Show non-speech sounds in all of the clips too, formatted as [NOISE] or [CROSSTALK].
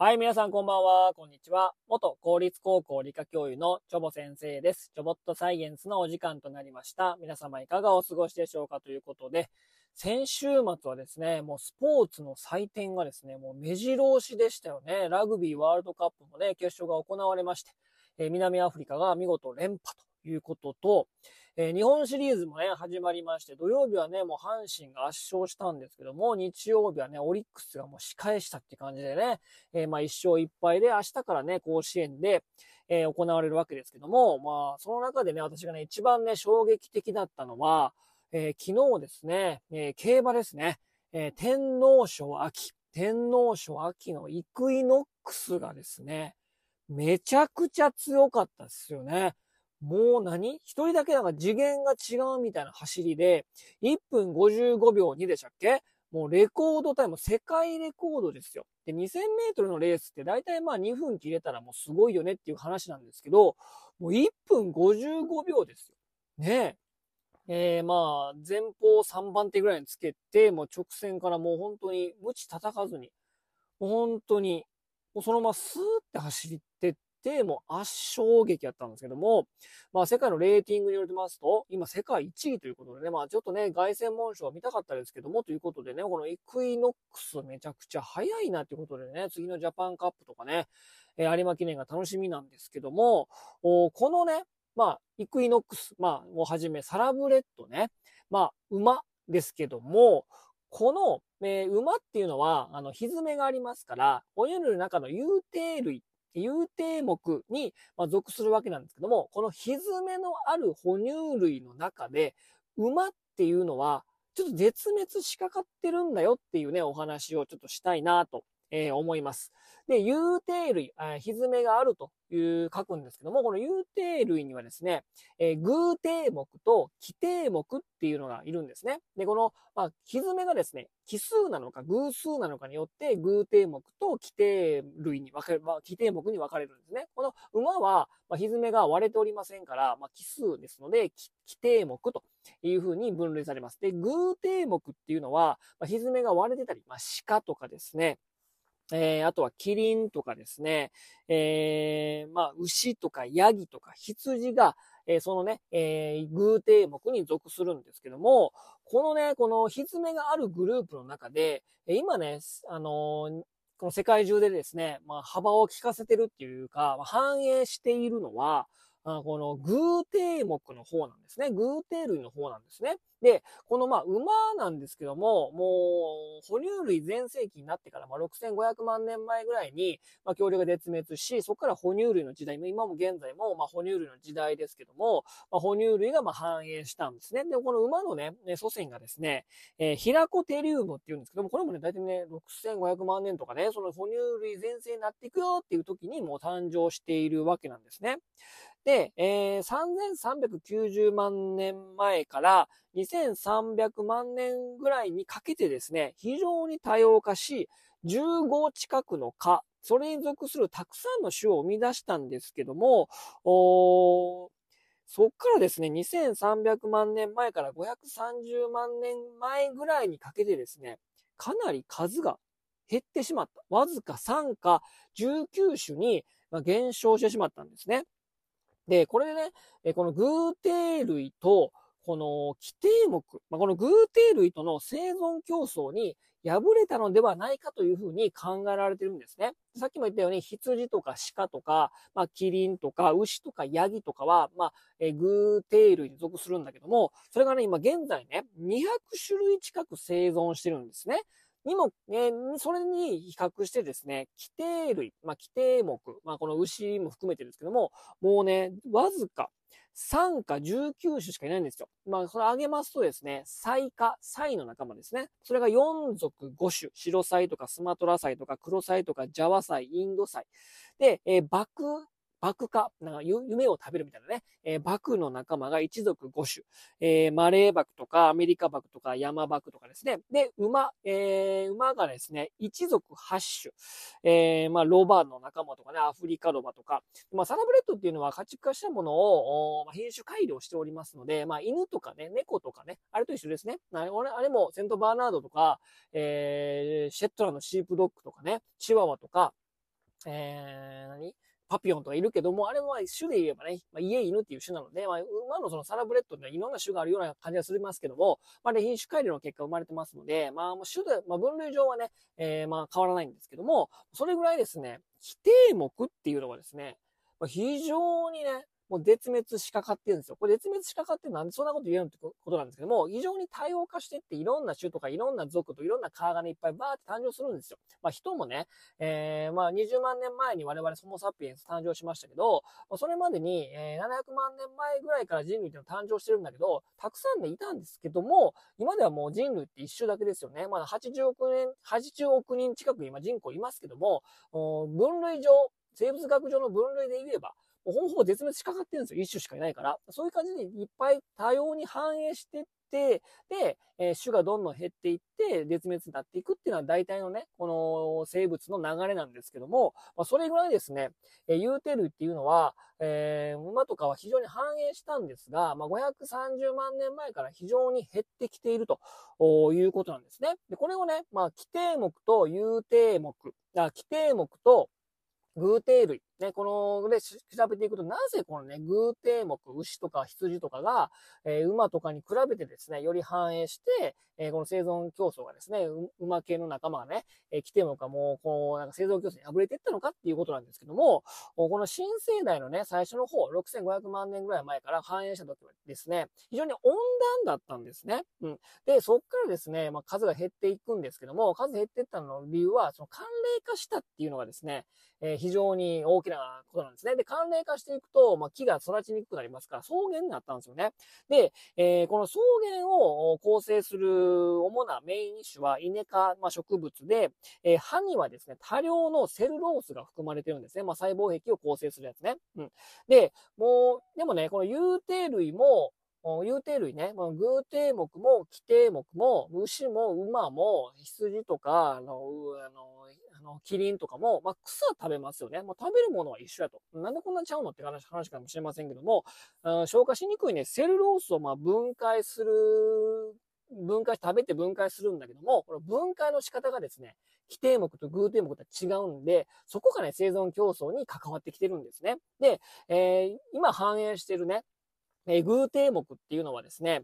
はい、皆さんこんばんは、こんにちは。元公立高校理科教諭のチョボ先生です。チョボットサイエンスのお時間となりました。皆様いかがお過ごしでしょうかということで、先週末はですね、もうスポーツの祭典がですね、もう目白押しでしたよね。ラグビーワールドカップもね、決勝が行われまして、えー南アフリカが見事連覇ということと、えー日本シリーズもね、始まりまして、土曜日はね、もう阪神が圧勝したんですけども、日曜日はね、オリックスがもう仕返したって感じでね、えーまあ一勝一敗で明日からね、甲子園で、えー行われるわけですけども、まあその中でね、私がね、一番ね、衝撃的だったのは、えー昨日ですね、えー競馬ですね、えー天皇賞秋、天皇賞秋のイクイノックスがですね、めちゃくちゃ強かったですよね。もう何？一人だけなんか次元が違うみたいな走りで、1分55秒2でしたっけ？もうレコードタイム、世界レコードですよ。で、2000メートルのレースって大体まあ2分切れたらもうすごいよねっていう話なんですけど、もう1分55秒ですよ。ねえ。えー、まあ、前方3番手ぐらいにつけて、もう直線からもう本当に無知叩かずに、もう本当に、もうそのままスーって走ってって、もう圧勝劇やったんですけども、まあ世界のレーティングによりますと、今世界1位ということでね、まあちょっとね、凱旋門賞は見たかったですけども、ということでね、このイクイノックスめちゃくちゃ早いなということでね、次のジャパンカップとかね、えー有馬記念が楽しみなんですけども、このね、まあ、イクイノックス、まあ、をはじめ、サラブレッドね、まあ、馬ですけども、この、えー馬っていうのは、あの、ひずめがありますから、哺乳類の中の有定類、有定目に、属するわけなんですけども、このひずめのある哺乳類の中で、馬っていうのは、ちょっと絶滅しかかってるんだよっていうね、お話をちょっとしたいなと、えー思います。で、有定類、ひずめがあるという書くんですけども、この有定類にはですね、えー偶定目と奇定目っていうのがいるんですね。で、この、まあ、ひずめがですね、奇数なのか偶数なのかによって、偶定目と奇定類に分かれる、まあ、奇定目に分かれるんですね。この馬は、まあ、ひずめが割れておりませんから、まあ、奇数ですので、奇定目というふうに分類されます。で、偶定目っていうのは、まあ、ひずめが割れてたり、まあ、鹿とかですね、えー、あとはキリンとかですね、えー、まあ、牛とかヤギとか羊が、えーそのね、えー、偶定目に属するんですけども、このね、このひずめがあるグループの中で、今ね、あのこの世界中でですね、まあ、幅を利かせてるっていうか、まあ反映しているのは、あこの偶定目の方なんですね。偶定類の方なんですね。で、このまあ馬なんですけども、もう哺乳類全盛期になってから、まあ、6500万年前ぐらいに、まあ、恐竜が絶滅し、そこから哺乳類の時代、今も現在もまあ哺乳類の時代ですけども、まあ、哺乳類がまあ繁栄したんですね。で、この馬の、ね祖先がですね、えーヒラコテリウムっていうんですけども、これもね、大体ね、6500万年とかね、その哺乳類全盛になっていくよっていう時にもう誕生しているわけなんですね。で、えー3390万年前から2300万年ぐらいにかけてですね、非常に多様化し、15近くの科、それに属するたくさんの種を生み出したんですけども、そっからですね、2300万年前から530万年前ぐらいにかけてですね、かなり数が減ってしまった。わずか3か19種に減少してしまったんですね。で、これでね、えこの偶定類と、この奇定目、まあ、この偶定類との生存競争に敗れたのではないかというふうに考えられてるんですね。さっきも言ったように、羊とか鹿とか、まあ、キリンとか牛とかヤギとかは、まあ、えー偶定類に属するんだけども、それがね、今現在ね、200種類近く生存してるんですね。にも、えーそれに比較してですね、規定類、まあ、規定目、まあ、この牛も含めてですけども、もうね、わずか3か19種しかいないんですよ。まあ、それ挙げますとですね、サイ科、サイの仲間ですね。それが4属5種、白サイとかスマトラサイとか黒サイとかジャワサイ、インドサイ。で、えーバク、バク科、なんか夢を食べるみたいなね、えーバクの仲間が一族5種、えーマレーバクとかアメリカバクとかヤマバクとかですね。で、馬、えー馬がですね、一属8種、えまあ、ロバの仲間とかね、アフリカロバとか、まあ、サラブレッドっていうのは家畜化したものを、品種改良しておりますので、まあ、犬とかね、猫とかね、あれと一緒ですね。あれあれもセントバーナードとか、えシェットランドシープドッグとかね、チワワとか、えー、何？パピオンとかいるけども、あれは種で言えばね、まあ、家犬っていう種なので、まあ、馬のそのサラブレッドっていろんな種があるような感じがするますけども、まあね、品種改良の結果生まれてますので、まあ、種で、まあ、分類上はね、えー、まあ、変わらないんですけども、それぐらいですね、規定目っていうのがですね、まあ、非常にね、もう絶滅しかかってるんですよ。これ絶滅しかかってなんでそんなこと言えるってことなんですけども、非常に多様化してっていろんな種とかいろんな族といろんな川がね、いっぱいバーって誕生するんですよ。まあ人もね、えー、まあ20万年前に我々ソモサピエンス誕生しましたけど、それまでに、えー、700万年前ぐらいから人類ってのは誕生してるんだけど、たくさんね、いたんですけども、今ではもう人類って一種だけですよね。まだ80億年、80億人近く今人口いますけども、分類上、生物学上の分類で言えば、ほぼほぼ絶滅しかかってるんですよ。一種しかいないから。そういう感じでいっぱい多様に反映してって、で、えー、種がどんどん減っていって、絶滅になっていくっていうのは大体のね、この生物の流れなんですけども、まあ、それぐらいですね、えー、ユーテルっていうのは、えー、馬とかは非常に反映したんですが、まあ、530万年前から非常に減ってきているということなんですね。で、これをね、まあ、規定目と有定目、あ規定目と偶定類。ね、この、で、調べていくと、なぜこのね、偶定目、牛とか羊とかが、えー、馬とかに比べてですね、より反映して、えー、この生存競争がですね、馬系の仲間がね、えー、来てもかもう、こう、なんか生存競争に敗れていったのかっていうことなんですけども、この新生代のね、最初の方、6500万年ぐらい前から反映した時はですね、非常に温暖だったんですね。うん。で、そっからですね、まあ、数が減っていくんですけども、数減っていったのの理由は、その寒冷化したっていうのがですね、えー、非常に大ききなことなんですね。で、寒冷化していくと、まあ、木が育ちにくくなりますから、草原になったんですよね。で、えー、この草原を構成する主なメイン種はイネ科、まあ、植物で、えー、葉にはですね、多量のセルロースが含まれてるんですね。まあ、細胞壁を構成するやつね。うん。で、もう、でもね、この有定類も、有定類ね、まあ、偶定目も、規定目も、牛も馬も、羊とか、あの、あのあの、キリンとかも、まあ、草食べますよね。まあ、食べるものは一緒やと。なんでこんなちゃうのって話話かもしれませんけども、うん、消化しにくいね、セルロースをま分解する、分解、食べて分解するんだけども、この分解の仕方がですね、規定目と偶定目とは違うんで、そこがね、生存競争に関わってきてるんですね。で、えー、今反映してるね、えー、偶定目っていうのはですね、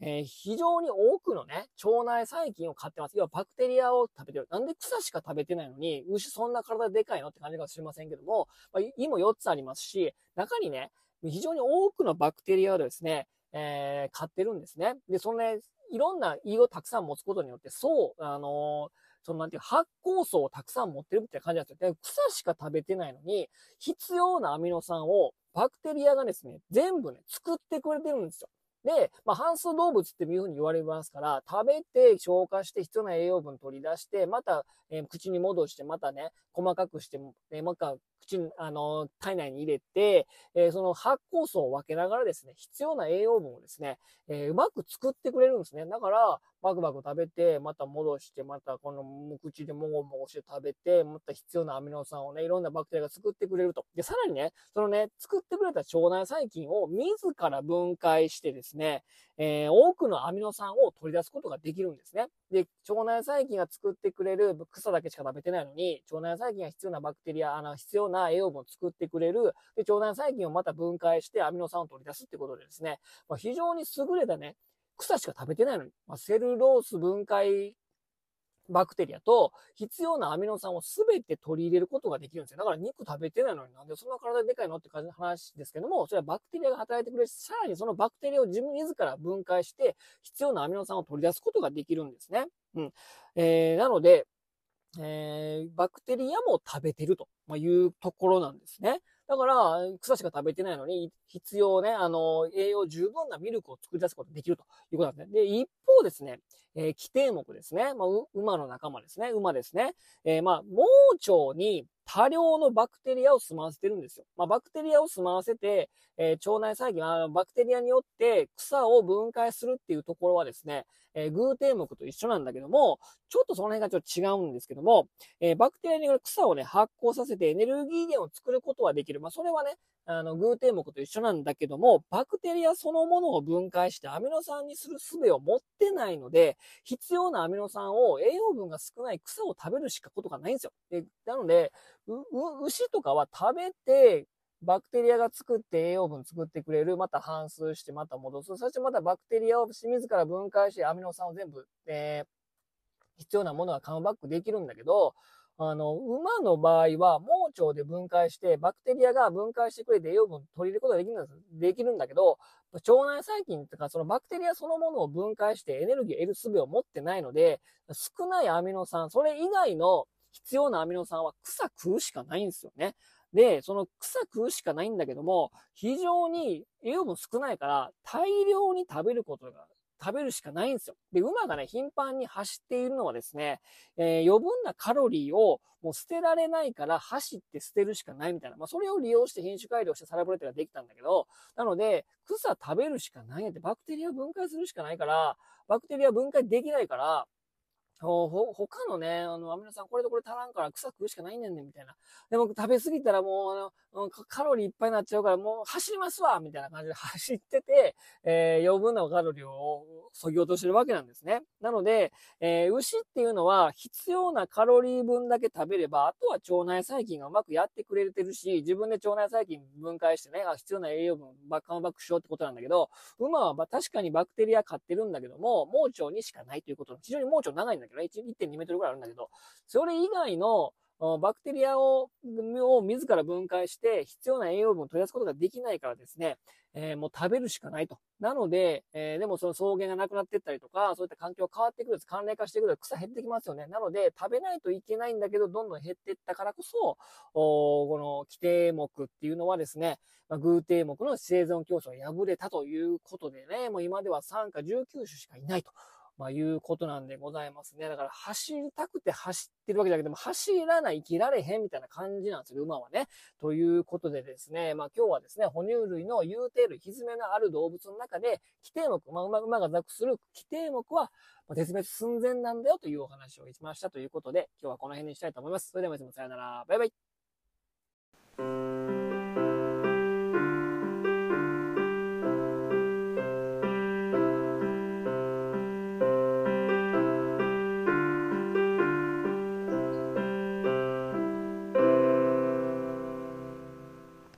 えー、非常に多くのね、腸内細菌を飼ってます。要はバクテリアを食べてる。なんで草しか食べてないのに、牛そんな体でかいのって感じかもしれませんけども、まあ、胃も4つありますし、中にね、非常に多くのバクテリアをですね、えー、飼ってるんですね。で、そのね、いろんな胃をたくさん持つことによって、そう、あのーそのなんていう発酵素をたくさん持ってるみたいな感じなんですよ。で草しか食べてないのに、必要なアミノ酸をバクテリアがですね、全部ね、作ってくれてるんですよ。で、まあ、半数動物っていうふうに言われますから、食べて消化して必要な栄養分取り出して、また、えー、口に戻して、またね、細かくして、えー、また口に、あの、体内に入れて、えー、その発酵素を分けながらですね、必要な栄養分をですね、えうまく作ってくれるんですね。だから、バクバク食べて、また戻して、またこの口でもごもごして食べて、また必要なアミノ酸をね、いろんなバクテリアが作ってくれると。で、さらにね、そのね、作ってくれた腸内細菌を自ら分解してですね、えー、多くのアミノ酸を取り出すことができるんですね。で、腸内細菌が作ってくれる草だけしか食べてないのに、腸内細菌が必要なバクテリア、あの、必要なな栄養分を作ってくれる。で、腸内細菌をまた分解してアミノ酸を取り出すってことでですね、まあ、非常に優れたね、草しか食べてないのに、まあ、セルロース分解バクテリアと必要なアミノ酸を全て取り入れることができるんですよ。だから肉食べてないのになんでそんな体でかいのって感じの話ですけども、それはバクテリアが働いてくれるし、さらにそのバクテリアを自分自ら分解して必要なアミノ酸を取り出すことができるんですね。うん。えー、なので、えー、バクテリアも食べてるというところなんですね。だから、草しか食べてないのに、必要ね、あの、栄養十分なミルクを作り出すことができるということなんですね。で、一方ですね、えー、規定目ですね。まあ、馬の仲間ですね。馬ですね。えー、まあ、盲腸に多量のバクテリアを住まわせてるんですよ。まあ、バクテリアを住まわせて、えー、腸内細菌、あバクテリアによって草を分解するっていうところはですね、えー、偶定目と一緒なんだけども、ちょっとその辺がちょっと違うんですけども、えー、バクテリアによる草をね、発酵させてエネルギー源を作ることはできる。まあ、それはね、あの、偶定目と一緒なんだけども、バクテリアそのものを分解してアミノ酸にする術を持ってないので、必要なアミノ酸を栄養分が少ない草を食べるしかことがないんですよ。でなので、牛とかは食べて、バクテリアが作って栄養分作ってくれる。また反数してまた戻す。そしてまたバクテリアを自ら分解してアミノ酸を全部、えー、必要なものはカムバックできるんだけど、あの、馬の場合は、盲腸で分解して、バクテリアが分解してくれて栄養分取り入れることができるんです。できるんだけど、腸内細菌とか、そのバクテリアそのものを分解してエネルギーを得る術を持ってないので、少ないアミノ酸、それ以外の必要なアミノ酸は草食うしかないんですよね。で、その草食うしかないんだけども、非常に栄養分少ないから、大量に食べることが食べるしかないんですよ。で、馬がね、頻繁に走っているのはですね、えー、余分なカロリーをもう捨てられないから走って捨てるしかないみたいな。まあ、それを利用して品種改良してサラブレッドができたんだけど、なので、草食べるしかないんやって、バクテリア分解するしかないから、バクテリア分解できないから、ほ、他のね、あの、アミノ酸これとこれ足らんから草食うしかないねんねん、みたいな。でも食べ過ぎたらもう、あの、カロリーいっぱいになっちゃうからもう走りますわみたいな感じで [LAUGHS] 走ってて、えー、余分なカロリーを削ぎ落としてるわけなんですね。なので、えー、牛っていうのは必要なカロリー分だけ食べれば、あとは腸内細菌がうまくやってくれてるし、自分で腸内細菌分解してね、必要な栄養分バッカンバックしようってことなんだけど、馬は確かにバクテリア飼ってるんだけども、盲腸にしかないということ。非常に盲腸長いんだけど、1.2メートルぐらいあるんだけど、それ以外のバクテリアを、を自ら分解して必要な栄養分を取り出すことができないからですね、えー、もう食べるしかないと。なので、えー、でもその草原がなくなっていったりとか、そういった環境が変わってくる、寒冷化してくる、草減ってきますよね。なので、食べないといけないんだけど、どんどん減っていったからこそ、おこの規定目っていうのはですね、まあ、偶定目の生存競争が敗れたということでね、もう今では3か19種しかいないと。まあ、いうことなんでございますね。だから走りたくて走ってるわけだけども、走らない、生きられへんみたいな感じなんですよ、馬はね。ということでですね、まあ今日はですね、哺乳類の有定類、蹄のある動物の中で、規定目、まあ馬馬が属する規定目は、まあ、絶滅寸前なんだよというお話をしましたということで、今日はこの辺にしたいと思います。それではいつもさよなら。バイバイ。